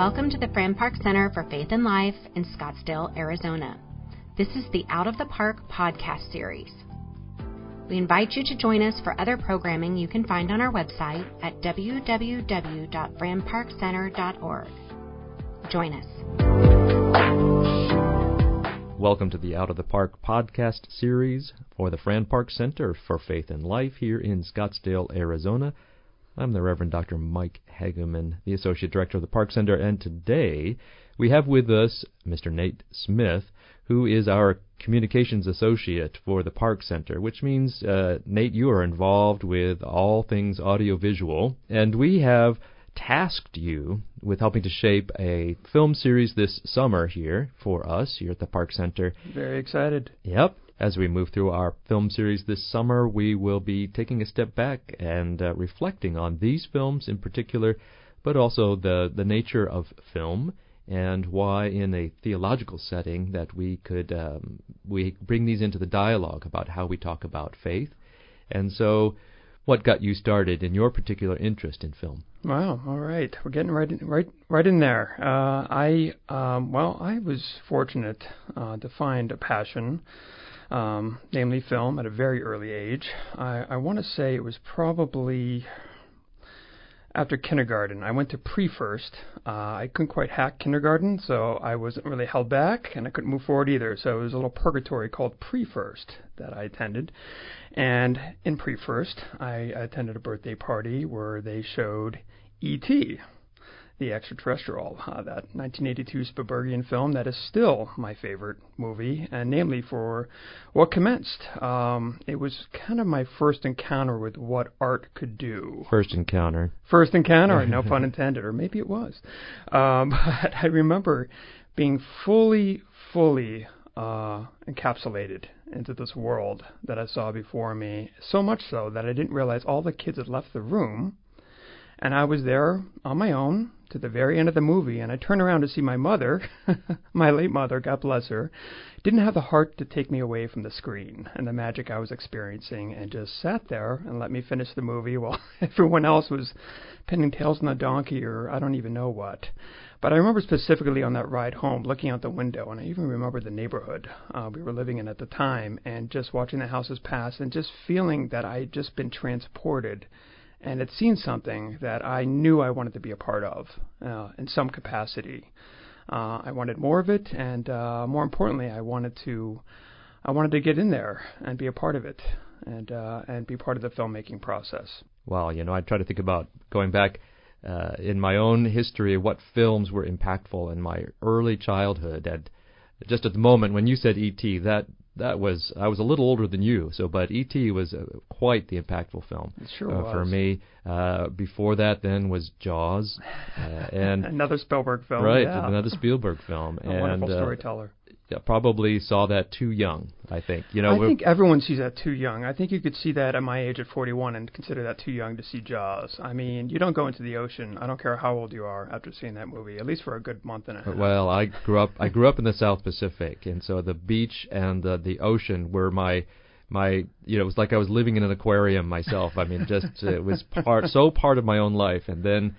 Welcome to the Fran Park Center for Faith and Life in Scottsdale, Arizona. This is the Out of the Park podcast series. We invite you to join us for other programming you can find on our website at www.franparkcenter.org. Join us. Welcome to the Out of the Park podcast series for the Fran Park Center for Faith and Life here in Scottsdale, Arizona. I'm the Reverend Dr. Mike Hegeman, the Associate Director of the Park Center, and today we have with us Mr. Nate Smith, who is our Communications Associate for the Park Center, which means, uh, Nate, you are involved with all things audiovisual, and we have tasked you with helping to shape a film series this summer here for us here at the Park Center. Very excited. Yep. As we move through our film series this summer, we will be taking a step back and uh, reflecting on these films in particular, but also the, the nature of film and why, in a theological setting, that we could um, we bring these into the dialogue about how we talk about faith. And so, what got you started in your particular interest in film? Wow. All right, we're getting right in, right right in there. Uh, I um, well, I was fortunate uh, to find a passion namely film, at a very early age. I, I want to say it was probably after kindergarten. I went to pre first. Uh, I couldn't quite hack kindergarten, so I wasn't really held back, and I couldn't move forward either. So it was a little purgatory called pre first that I attended. And in pre first, I attended a birthday party where they showed E.T the Extraterrestrial, uh, that 1982 Spielbergian film that is still my favorite movie, and namely for what commenced. Um, it was kind of my first encounter with what art could do. First encounter. First encounter, no pun intended, or maybe it was. Um, but I remember being fully, fully uh, encapsulated into this world that I saw before me. So much so that I didn't realize all the kids had left the room, and I was there on my own to the very end of the movie, and I turned around to see my mother, my late mother, God bless her, didn't have the heart to take me away from the screen and the magic I was experiencing, and just sat there and let me finish the movie while everyone else was pinning tails on the donkey or I don't even know what. But I remember specifically on that ride home, looking out the window, and I even remember the neighborhood uh, we were living in at the time, and just watching the houses pass, and just feeling that I had just been transported and had seen something that I knew I wanted to be a part of uh, in some capacity. Uh, I wanted more of it, and uh, more importantly, I wanted to I wanted to get in there and be a part of it, and uh, and be part of the filmmaking process. Well, you know, I try to think about going back uh, in my own history what films were impactful in my early childhood, and just at the moment when you said E.T., that that was I was a little older than you, so but E.T. was uh, quite the impactful film sure uh, for me. Uh, before that, then was Jaws, uh, and another Spielberg film, right? yeah. Another Spielberg film, a and wonderful uh, storyteller. Probably saw that too young. I think you know. I think everyone sees that too young. I think you could see that at my age at 41 and consider that too young to see Jaws. I mean, you don't go into the ocean. I don't care how old you are after seeing that movie, at least for a good month and a half. Well, I grew up. I grew up in the South Pacific, and so the beach and the, the ocean were my my. You know, it was like I was living in an aquarium myself. I mean, just uh, it was part so part of my own life. And then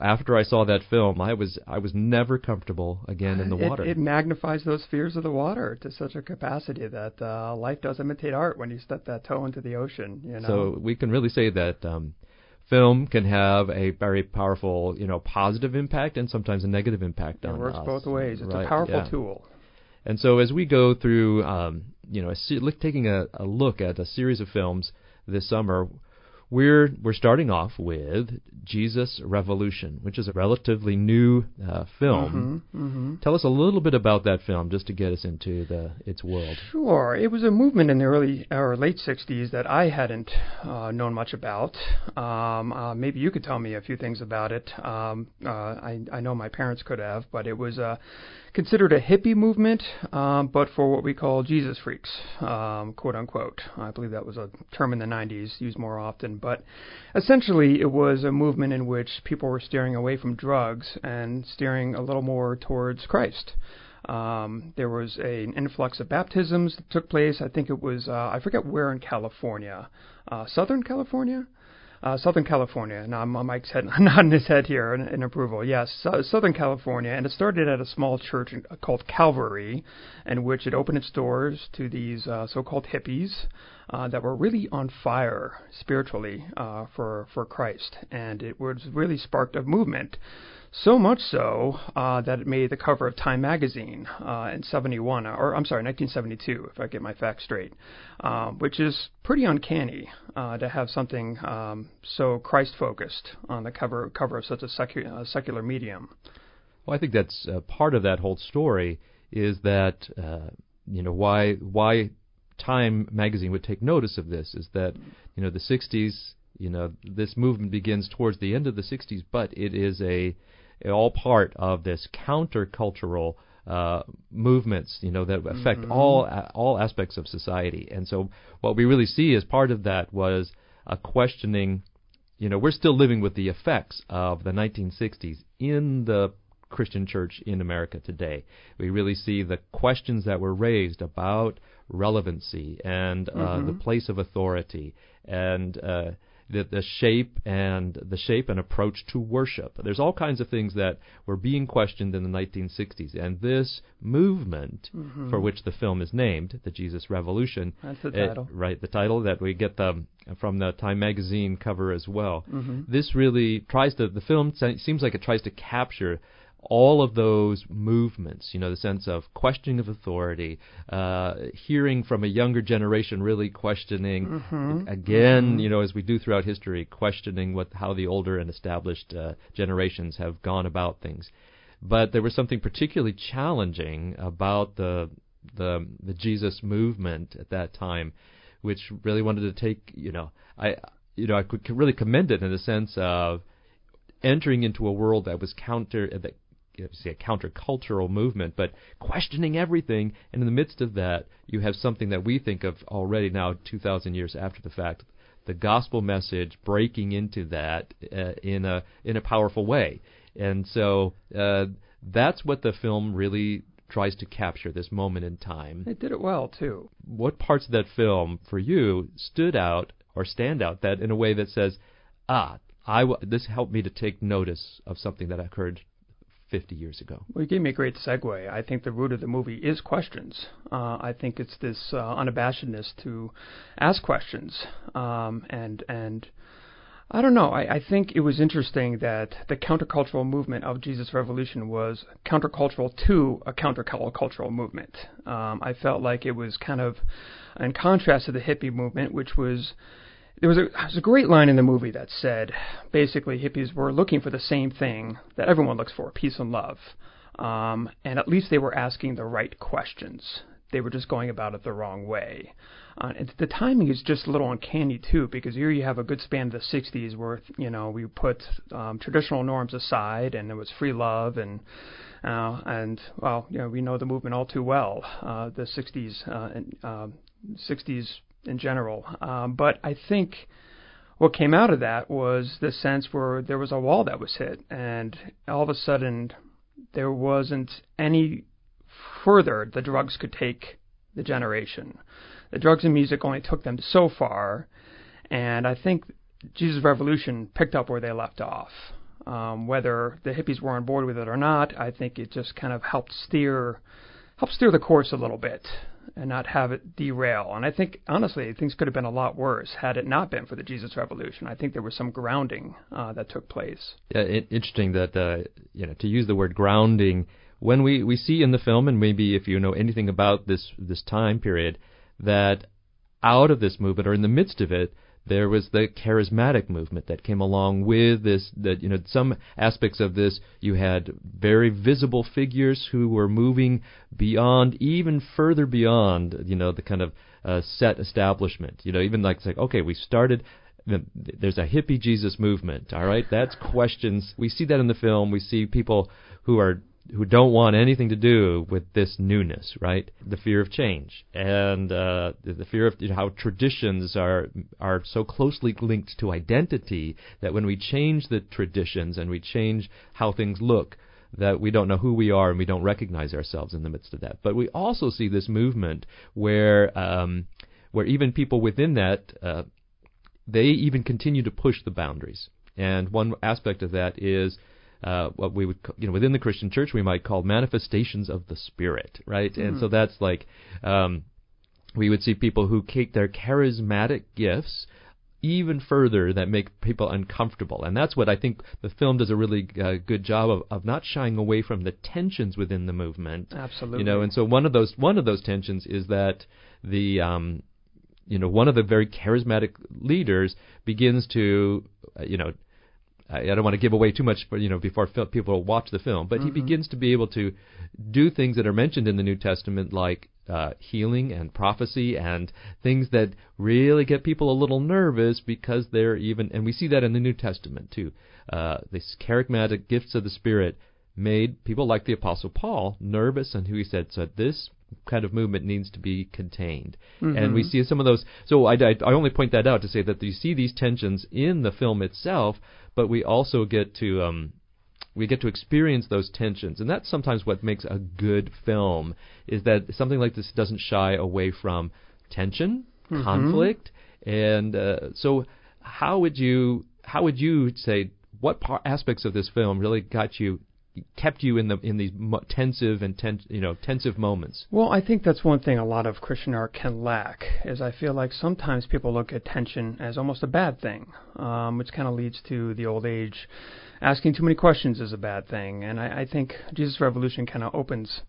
after I saw that film, I was I was never comfortable again in the It- water. It, magnifies those fears of the water to such a capacity that uh, life does imitate art when you step that toe into the ocean. You know. So we can really say that um, film can have a very powerful, you know, positive impact and sometimes a negative impact it on works both ways. It's Right, a powerful yeah. tool. And so as we go through, um, you know, a se- taking a, a look at a series of films this summer, we're we're starting off with Jesus Revolution, which is a relatively new uh, film. hmm Tell us a little bit about that film, just to get us into the its world. Sure. It was a movement in the early or late 60s that I hadn't uh, known much about. Um, uh, maybe you could tell me a few things about it. Um, uh, I, I know my parents could have, but it was uh, considered a hippie movement, um, but for what we call Jesus freaks, um, quote unquote. I believe that was a term in the 90s used more often. But essentially, it was a movement in which people were steering away from drugs and steering a little more towards Christ. Um, there was a, an influx of baptisms that took place. I think it was uh, I forget where in California, uh, Southern California. Uh, Southern California. Now, Mike's head, nodding his head here in, in approval. Yes, uh, Southern California, and it started at a small church called Calvary, in which it opened its doors to these uh, so-called hippies uh, that were really on fire spiritually uh, for for Christ, and it was really sparked a movement so much so uh, that it made the cover of Time magazine uh, in 71, or I'm sorry, 1972, if I get my facts straight, um, which is pretty uncanny uh, to have something um, so Christ-focused on the cover cover of such a secular, uh, secular medium. Well, I think that's uh, part of that whole story is that uh, you know why why Time magazine would take notice of this is that you know the 60s you know this movement begins towards the end of the 60s but it is a all part of this countercultural uh, movements, you know, that affect mm-hmm. all uh, all aspects of society. And so, what we really see as part of that was a questioning. You know, we're still living with the effects of the 1960s in the Christian church in America today. We really see the questions that were raised about relevancy and uh, mm-hmm. the place of authority and uh, the, the shape and the shape and approach to worship. There's all kinds of things that were being questioned in the 1960s, and this movement, mm-hmm. for which the film is named, the Jesus Revolution, that's the title, it, right? The title that we get the from the Time magazine cover as well. Mm-hmm. This really tries to. The film seems like it tries to capture all of those movements, you know, the sense of questioning of authority, uh, hearing from a younger generation really questioning mm-hmm. again, mm-hmm. you know, as we do throughout history, questioning what how the older and established uh, generations have gone about things. But there was something particularly challenging about the the the Jesus movement at that time, which really wanted to take, you know, I you know I could really commend it in the sense of entering into a world that was counter that say a countercultural movement, but questioning everything. And in the midst of that, you have something that we think of already now, 2,000 years after the fact, the gospel message breaking into that uh, in a in a powerful way. And so uh, that's what the film really tries to capture this moment in time. It did it well too. What parts of that film for you stood out or stand out that in a way that says, ah, I w- this helped me to take notice of something that occurred 50 years ago. Well, you gave me a great segue. I think the root of the movie is questions. Uh, I think it's this uh, unabashedness to ask questions, um, and and I don't know. I, I think it was interesting that the countercultural movement of Jesus Revolution was countercultural to a countercultural movement. Um, I felt like it was kind of in contrast to the hippie movement, which was there was a, there was a great line in the movie that said basically hippies were looking for the same thing that everyone looks for peace and love. Um, and at least they were asking the right questions. They were just going about it the wrong way. Uh, the timing is just a little uncanny too, because here you have a good span of the '60s where you know we put um, traditional norms aside, and there was free love, and uh, and well, you know we know the movement all too well, uh, the '60s uh, and uh, '60s in general. Um, but I think what came out of that was the sense where there was a wall that was hit, and all of a sudden there wasn't any further the drugs could take the generation. The drugs and music only took them so far, and I think Jesus Revolution picked up where they left off. Um, whether the hippies were on board with it or not, I think it just kind of helped steer helped steer the course a little bit and not have it derail. And I think, honestly, things could have been a lot worse had it not been for the Jesus Revolution. I think there was some grounding uh, that took place. Yeah, it, interesting that uh, you know to use the word grounding when we we see in the film, and maybe if you know anything about this this time period, that out of this movement or in the midst of it, there was the charismatic movement that came along with this that you know some aspects of this you had very visible figures who were moving beyond even further beyond you know the kind of uh, set establishment. You know even like it's like okay we started there's a hippie Jesus movement all right? That's questions. We see that in the film. We see people who are who don't want anything to do with this newness, right? The fear of change and uh, the fear of how traditions are are so closely linked to identity that when we change the traditions and we change how things look, that we don't know who we are and we don't recognize ourselves in the midst of that. But we also see this movement where um, where even people within that uh, they even continue to push the boundaries. And one aspect of that is uh, what we would, you know, within the Christian church we might call manifestations of the Spirit, right? Mm. And so that's like um, we would see people who take their charismatic gifts even further that make people uncomfortable. And that's what I think the film does a really uh, good job of, of not shying away from the tensions within the movement. Absolutely. You know, and so one of those one of those tensions is that the um, you know one of the very charismatic leaders begins to uh, you know I don't want to give away too much, for, you know, before people watch the film. But mm-hmm. he begins to be able to do things that are mentioned in the New Testament, like uh, healing and prophecy and things that really get people a little nervous because they're even, and we see that in the New Testament too. Uh, these charismatic gifts of the Spirit made people like the Apostle Paul nervous, and who he said, said this kind of movement needs to be contained. Mm-hmm. And we see some of those. So I, I, I only point that out to say that you see these tensions in the film itself, but we also get to um, we get to experience those tensions, and that's sometimes what makes a good film. Is that something like this doesn't shy away from tension, mm-hmm. conflict, and uh, so how would you how would you say what par- aspects of this film really got you kept you in the in these tensive and ten, you know tensive moments? Well, I think that's one thing a lot of Christian art can lack. Is I feel like sometimes people look at tension as almost a bad thing, um, which kind of leads to the old age. Asking too many questions is a bad thing, and I, I think Jesus Revolution kind of opens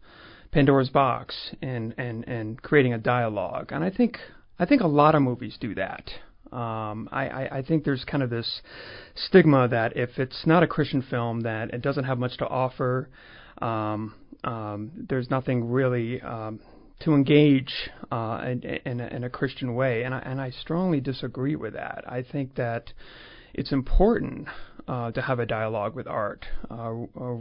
Pandora's box and and and creating a dialogue, and I think I think a lot of movies do that. Um, I, I, I think there's kind of this stigma that if it's not a Christian film, that it doesn't have much to offer. Um, um, there's nothing really um, to engage uh, in, in, a, in a Christian way, and I, and I strongly disagree with that. I think that it's important uh, to have a dialogue with art, uh, uh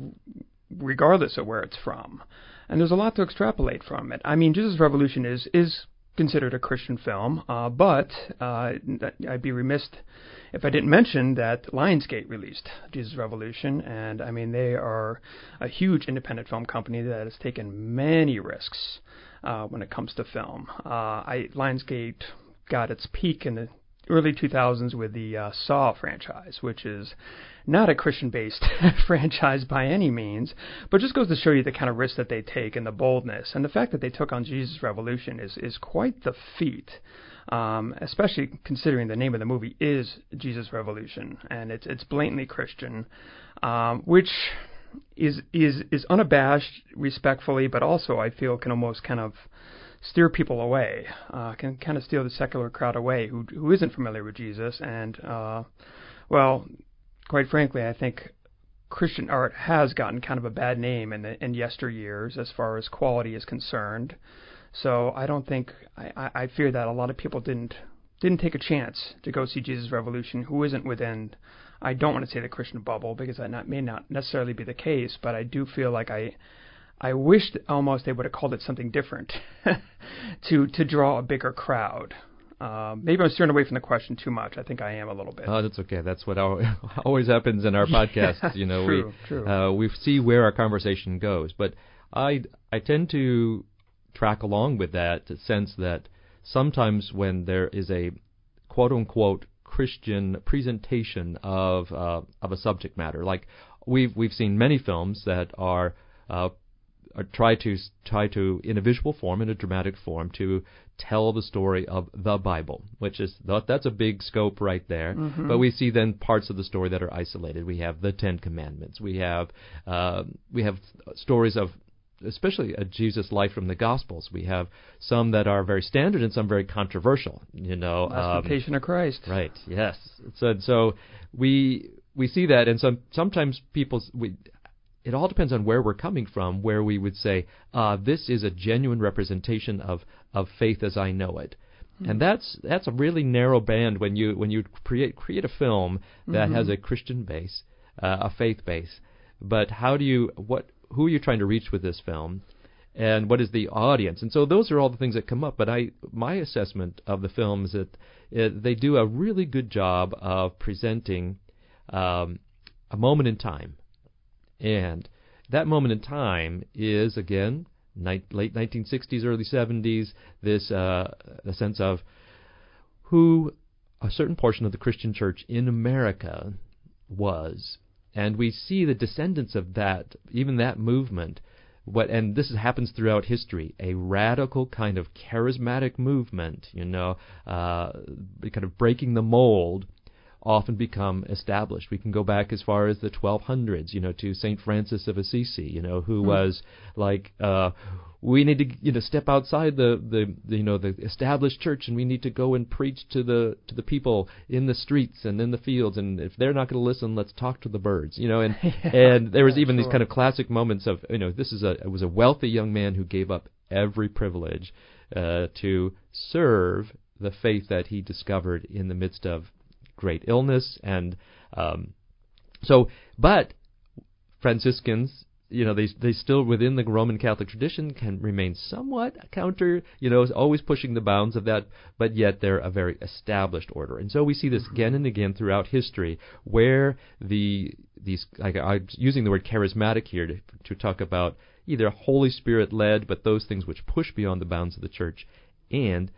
regardless of where it's from. And there's a lot to extrapolate from it. I mean, Jesus Revolution is is considered a Christian film, uh, but uh, I'd be remiss if I didn't mention that Lionsgate released Jesus Revolution, and I mean they are a huge independent film company that has taken many risks uh, when it comes to film. Uh, I, Lionsgate got its peak in the early 2000s with the uh, Saw franchise, which is not a Christian based franchise by any means, but just goes to show you the kind of risk that they take and the boldness. And the fact that they took on Jesus Revolution is, is quite the feat. Um, especially considering the name of the movie is Jesus Revolution, and it's it's blatantly Christian, um, which is is is unabashed, respectfully, but also I feel can almost kind of steer people away, uh, can kind of steer the secular crowd away who who isn't familiar with Jesus, and uh, well, quite frankly, I think Christian art has gotten kind of a bad name in the in yesteryears as far as quality is concerned. So I don't think I, I fear that a lot of people didn't didn't take a chance to go see Jesus Revolution who isn't within I don't want to say the Christian bubble because that not, may not necessarily be the case, but I do feel like I I wished almost they would have called it something different to to draw a bigger crowd. Uh, maybe I'm steering away from the question too much. I think I am a little bit. Oh, that's okay. That's what always happens in our podcast. yeah, you know, true, we true. Uh, we see where our conversation goes, but I I tend to track along with that sense that sometimes when there is a quote unquote Christian presentation of uh, of a subject matter, like we've we've seen many films that are uh, try to try to in a visual form in a dramatic form to tell the story of the Bible, which is that's a big scope right there. Mm-hmm. But we see then parts of the story that are isolated. We have the Ten Commandments. We have uh, we have stories of especially a Jesus life from the Gospels. We have some that are very standard and some very controversial. You know, Last um, Temptation of Christ. Right. Yes. So so we we see that, and some sometimes people we it all depends on where we're coming from, where we would say, uh, this is a genuine representation of, of faith as I know it. Mm-hmm. And that's that's a really narrow band when you when you create create a film that mm-hmm. has a Christian base, uh, a faith base. But how do you what who are you trying to reach with this film? and what is the audience. And so those are all the things that come up. But I, my assessment of the film is that it, they do a really good job of presenting um, a moment in time, and that moment in time is, again, late 1960s, early 70s, this uh, sense of who a certain portion of the Christian church in America was. And we see the descendants of that, even that movement, what and this happens throughout history a radical kind of charismatic movement you know uh, kind of breaking the mold often become established. We can go back as far as the 1200s, you know, to Saint Francis of Assisi, you know, who mm. was like, uh, we need to, you know, step outside the, the, the, you know, the established church, and we need to go and preach to the to the people in the streets and in the fields, and if they're not going to listen, let's talk to the birds, you know, and yeah, and there was even sure. these kind of classic moments of, you know, this is a it was a wealthy young man who gave up every privilege uh, to serve the faith that he discovered in the midst of great illness, and um, so, but Franciscans, you know, they they still within the Roman Catholic tradition can remain somewhat counter, you know, always pushing the bounds of that, but yet they're a very established order, and so we see this again and again throughout history, where the these like I'm using the word charismatic here to, to talk about either Holy Spirit led, but those things which push beyond the bounds of the church, and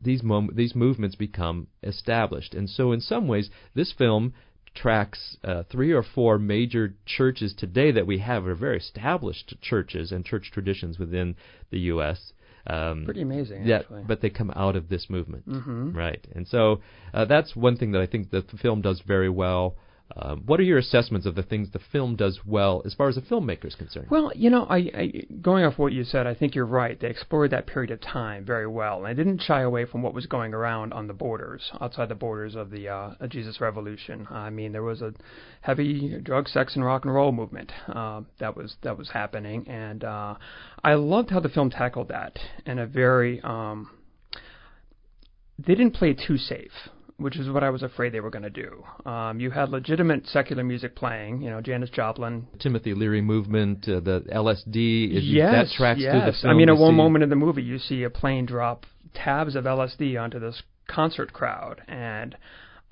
these mom- these movements become established. And so, in some ways, this film tracks uh, three or four major churches today that we have are very established churches and church traditions within the U.S. Um, Pretty amazing, yeah, actually. but they come out of this movement, mm-hmm. right? And so uh, that's one thing that I think that the film does very well. Um, what are your assessments of the things the film does well as far as a filmmaker is concerned? Well, you know, I, I, going off what you said, I think you're right. They explored that period of time very well, and they didn't shy away from what was going around on the borders, outside the borders of the uh, Jesus Revolution. I mean, there was a heavy drug, sex, and rock and roll movement uh, that was that was happening, and uh, I loved how the film tackled that in a very um, they didn't play it too safe which is what I was afraid they were going to do. Um, you had legitimate secular music playing, you know, Janis Joplin, Timothy Leary movement, uh, the LSD. Is yes, that tracks yes. through the film. I mean, at one see... moment in the movie, you see a plane drop tabs of LSD onto this concert crowd, and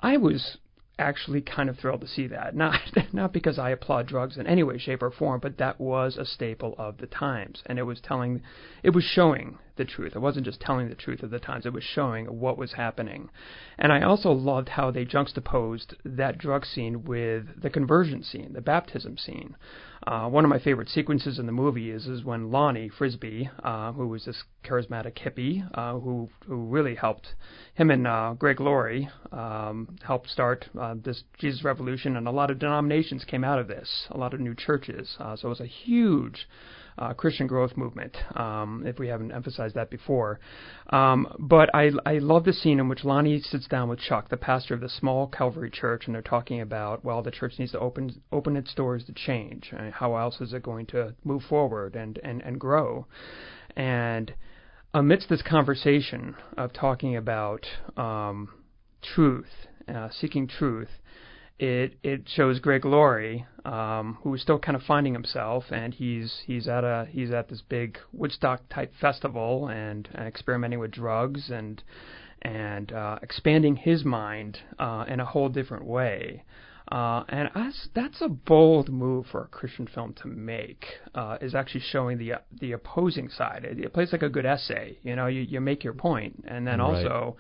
I was actually kind of thrilled to see that. Not not because I applaud drugs in any way, shape, or form, but that was a staple of the times, and it was telling, it was showing the truth. It wasn't just telling the truth of the times; it was showing what was happening. And I also loved how they juxtaposed that drug scene with the conversion scene, the baptism scene. Uh, one of my favorite sequences in the movie is is when Lonnie Frisbee, uh, who was this charismatic hippie, uh, who who really helped him and uh, Greg Laurie um, helped start uh, this Jesus Revolution, and a lot of denominations came out of this, a lot of new churches. Uh, so it was a huge uh, Christian growth movement, um, if we haven't emphasized that before. Um, but I, I love the scene in which Lonnie sits down with Chuck, the pastor of the small Calvary church, and they're talking about, well, the church needs to open open its doors to change. Uh, how else is it going to move forward and, and, and grow? And amidst this conversation of talking about um, truth, uh, seeking truth, it it shows Greg Laurie, um, who is still kind of finding himself, and he's he's at a he's at this big Woodstock type festival and, and experimenting with drugs and and uh, expanding his mind uh, in a whole different way. Uh, and that's, that's a bold move for a Christian film to make. Uh, is actually showing the the opposing side. It, it plays like a good essay. You know, you, you make your point, and then right. also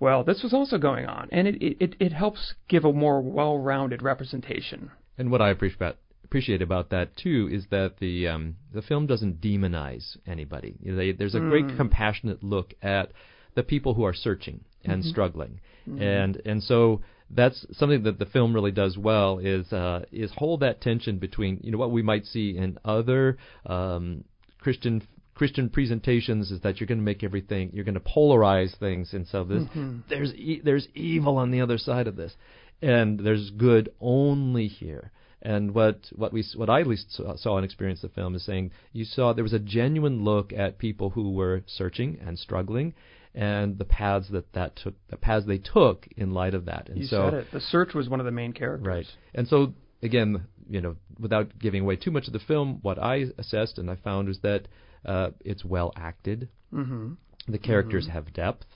well, this was also going on, and it it, it helps give a more well-rounded representation. And what I appreciate about appreciate about that too is that the um, the film doesn't demonize anybody. You know, they, there's a mm. great compassionate look at the people who are searching and mm-hmm. struggling, mm-hmm. and and so that's something that the film really does well is uh, is hold that tension between you know what we might see in other um, Christian Christian presentations is that you're going to make everything you're going to polarize things, and so this, mm-hmm. there's e- there's evil on the other side of this, and there's good only here. And what what we what I at least saw, saw and experienced the film is saying you saw there was a genuine look at people who were searching and struggling, and the paths that that took the paths they took in light of that. And you so said it. The search was one of the main characters. Right. And so again, you know, without giving away too much of the film, what I assessed and I found is that uh, it's well acted. Mm-hmm. The characters mm-hmm. have depth.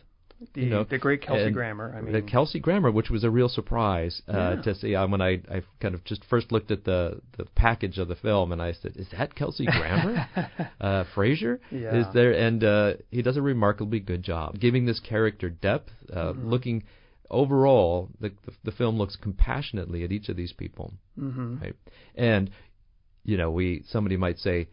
The, you know, the great Kelsey Grammer. I mean, the Kelsey Grammer, which was a real surprise uh, yeah. to see. Uh, when I, I kind of just first looked at the the package of the film, and I said, "Is that Kelsey Grammer? uh, Frasier? Yeah. Is there?" And uh, he does a remarkably good job giving this character depth, uh, mm-hmm. looking overall, the, the the film looks compassionately at each of these people, hmm right? And you know, we somebody might say.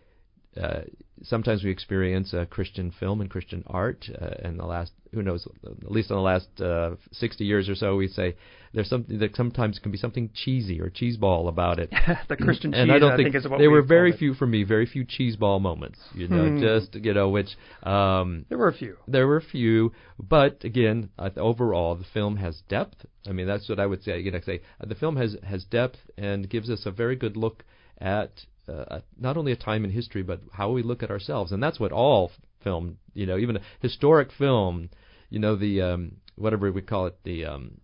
Uh, sometimes we experience a Christian film and Christian art, uh, in the last, who knows, at least in the last uh, 60 years or so, we say there's something that sometimes can be something cheesy or cheeseball about it. the Christian cheese, and I don't think, is what there we were very few for me, very few cheeseball moments. You know, Hmm. just you know, which um, There were a few. there were a few, but again, uh, overall, the film has depth. I mean, that's what I would say. You know, say uh, the film has has depth and gives us a very good look at uh, not only a time in history, but how we look at ourselves, and that's what all film, you know, even a historic film, you know, the um, whatever we call it, the um,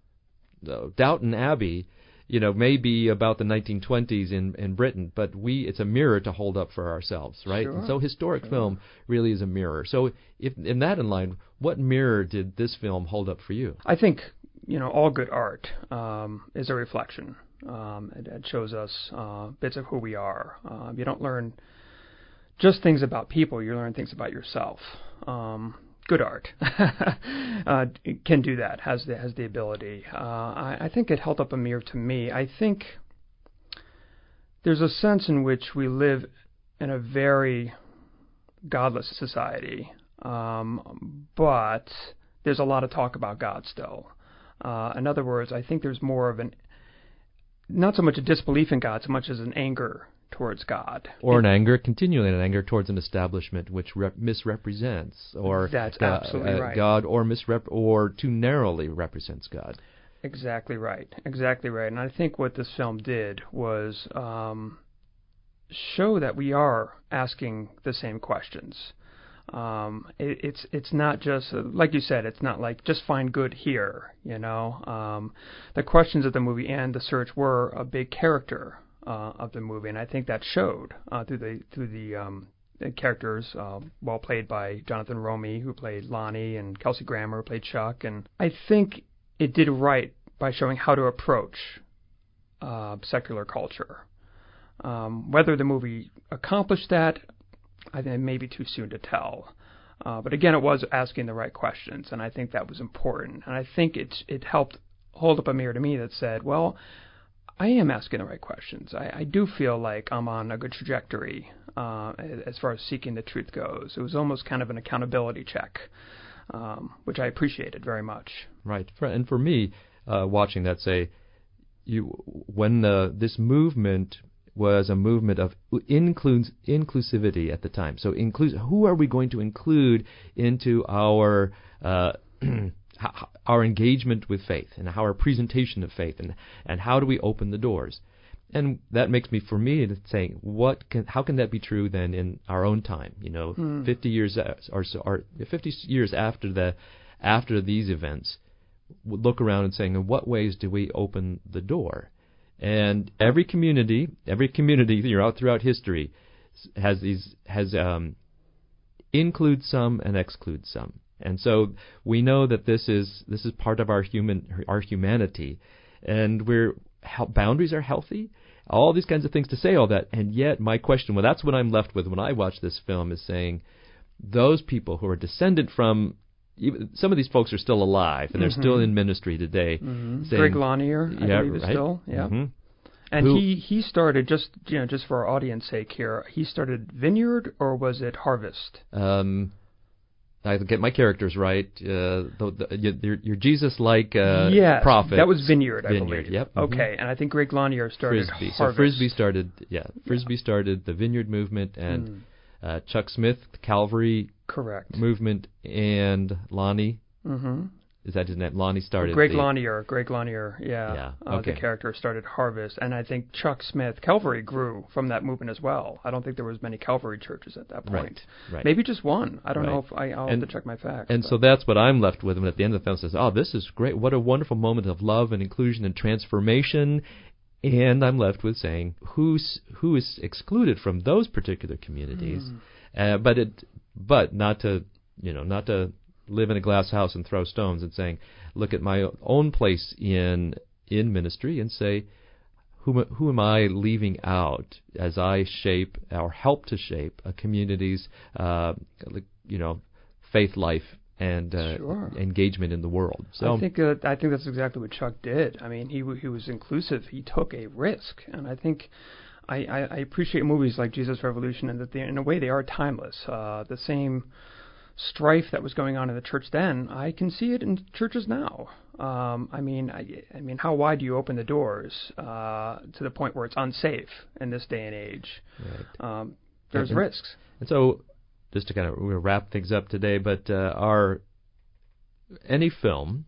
the Downton Abbey. You know, may be about the 1920s in in Britain, but we it's a mirror to hold up for ourselves, right? And so historic sure. film really is a mirror. So if in that in line, what mirror did this film hold up for you? I think you know all good art um, is a reflection. Um, it, it shows us uh, bits of who we are. Uh, you don't learn just things about people; you learn things about yourself. Um, good art uh, can do that. Has the has the ability. Uh, I, I think it held up a mirror to me. I think there's a sense in which we live in a very godless society, um, but there's a lot of talk about God still. Uh, in other words, I think there's more of an not so much a disbelief in God, so much as an anger towards God. Or an anger, continually an anger towards an establishment which rep- misrepresents, or That's uh, absolutely uh, right. God, or misrep- or too narrowly represents God. Exactly right. Exactly right. And I think what this film did was um, show that we are asking the same questions. Um, it, it's it's not just uh, like you said. It's not like just find good here. You know, um, the questions of the movie and the search were a big character uh, of the movie, and I think that showed uh, through the through the um, the characters, uh, well played by Jonathan Roumie, who played Lonnie, and Kelsey Grammer, who played Chuck. And I think it did right by showing how to approach uh, secular culture. Um, whether the movie accomplished that, I think it may be too soon to tell. Uh, but again, it was asking the right questions, and I think that was important. And I think it it helped hold up a mirror to me that said, well, I am asking the right questions. I, I do feel like I'm on a good trajectory uh, as far as seeking the truth goes. It was almost kind of an accountability check, um, which I appreciated very much. Right. And for me, uh, watching that, say, you when this movement was a movement of includes inclusivity at the time. So include who are we going to include into our uh, our engagement with faith and how our presentation of faith and and how do we open the doors? And that makes me, for me, to saying, what can, how can that be true then in our own time? You know, Hmm. 50 years or so, or 50 years after the, after these events, look around and saying, in what ways do we open the door? And every community, every community throughout throughout history, has these has um, include some and exclude some. And so we know that this is this is part of our human our humanity, and we're boundaries are healthy. All these kinds of things to say all that, and yet my question, well, that's what I'm left with when I watch this film, is saying those people who are descended from even, some of these folks are still alive and they're still Mhm. in ministry today. Mm-hmm. saying- Greg Lanier, I yeah, believe, is right. still. Yeah. Mhm. And Who- he he started just you know just for our audience sake here. He started Vineyard or was it Harvest? Um, I get my characters right. Uh, the, the, your, your Jesus-like uh, yes, prophet. that was Vineyard, I Vineyard, believe. yep, mhm. Okay, and I think Greg Lanier started Frisbee. So Harvest. Frisbee started, yeah, Frisbee started the Vineyard movement, and Mm, uh, Chuck Smith, Calvary correct. movement, and Lonnie. Mm-hmm. Is that his name? Lonnie started. Greg the, Lanier, Greg Lanier, yeah, Yeah, uh, the character started Harvest, and I think Chuck Smith, Calvary grew from that movement as well. I don't think there was many Calvary churches at that point. Right, right. Maybe just one. I don't know if I, I'll And- have to check my facts. And but- so that's what I'm left with when at the end of the film says, "Oh, this is great! What a wonderful moment of love and inclusion and transformation." And I'm left with saying, "Who's who is excluded from those particular communities?" Hmm. Uh, but it, but not to, you know, not to live in a glass house and throw stones and saying, "Look at my own place in in ministry and say." Who, am- who am I leaving out as I shape or help to shape a community's, uh, you know, faith life and uh, Sure. engagement in the world. So I think uh, I think that's exactly what Chuck did. I mean, he w- he was inclusive. He took a risk, and I think I, I, I appreciate movies like Jesus Revolution, and that they, in a way they are timeless. Uh, the same strife that was going on in the church then, I can see it in churches now. Um, I mean, I, I mean, how wide do you open the doors uh, to the point where it's unsafe in this day and age? Right. Um, there's And- risks. And so, just to kind of wrap things up today, but uh, our any film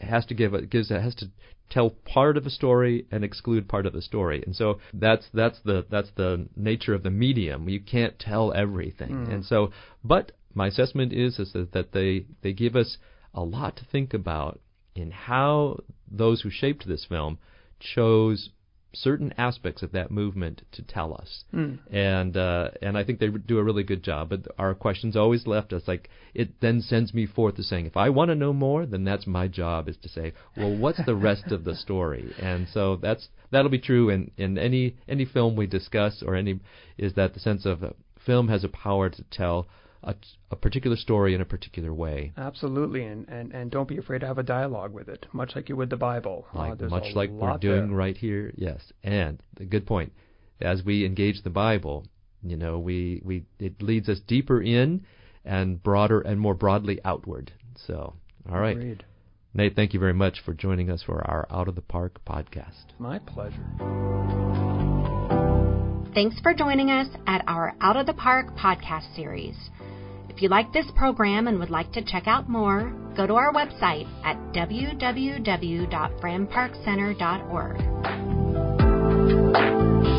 has to give it gives it has to tell part of a story and exclude part of the story, and so that's that's the that's the nature of the medium. You can't tell everything, Mm. and so but my assessment is is that, that they they give us a lot to think about in how those who shaped this film chose certain aspects of that movement to tell us Mm. and uh, and I think they do a really good job. But our questions always left us like it then sends me forth to saying, if I want to know more, then that's my job is to say, well, what's the rest of the story? And so that's that'll be true in in any any film we discuss or any is that the sense of uh, film has a power to tell a, a particular story in a particular way. Absolutely, and, and, and don't be afraid to have a dialogue with it, much like you would the Bible. Uh, like there's much like we're doing there. right here. Yes, and a good point. As we engage the Bible, you know, we we it leads us deeper in and broader and more broadly outward. So, all right, Agreed. Nate, thank you very much for joining us for our Out of the Park podcast. My pleasure. Thanks for joining us at our Out of the Park podcast series. If you like this program and would like to check out more, go to our website at www.franparkcenter.org.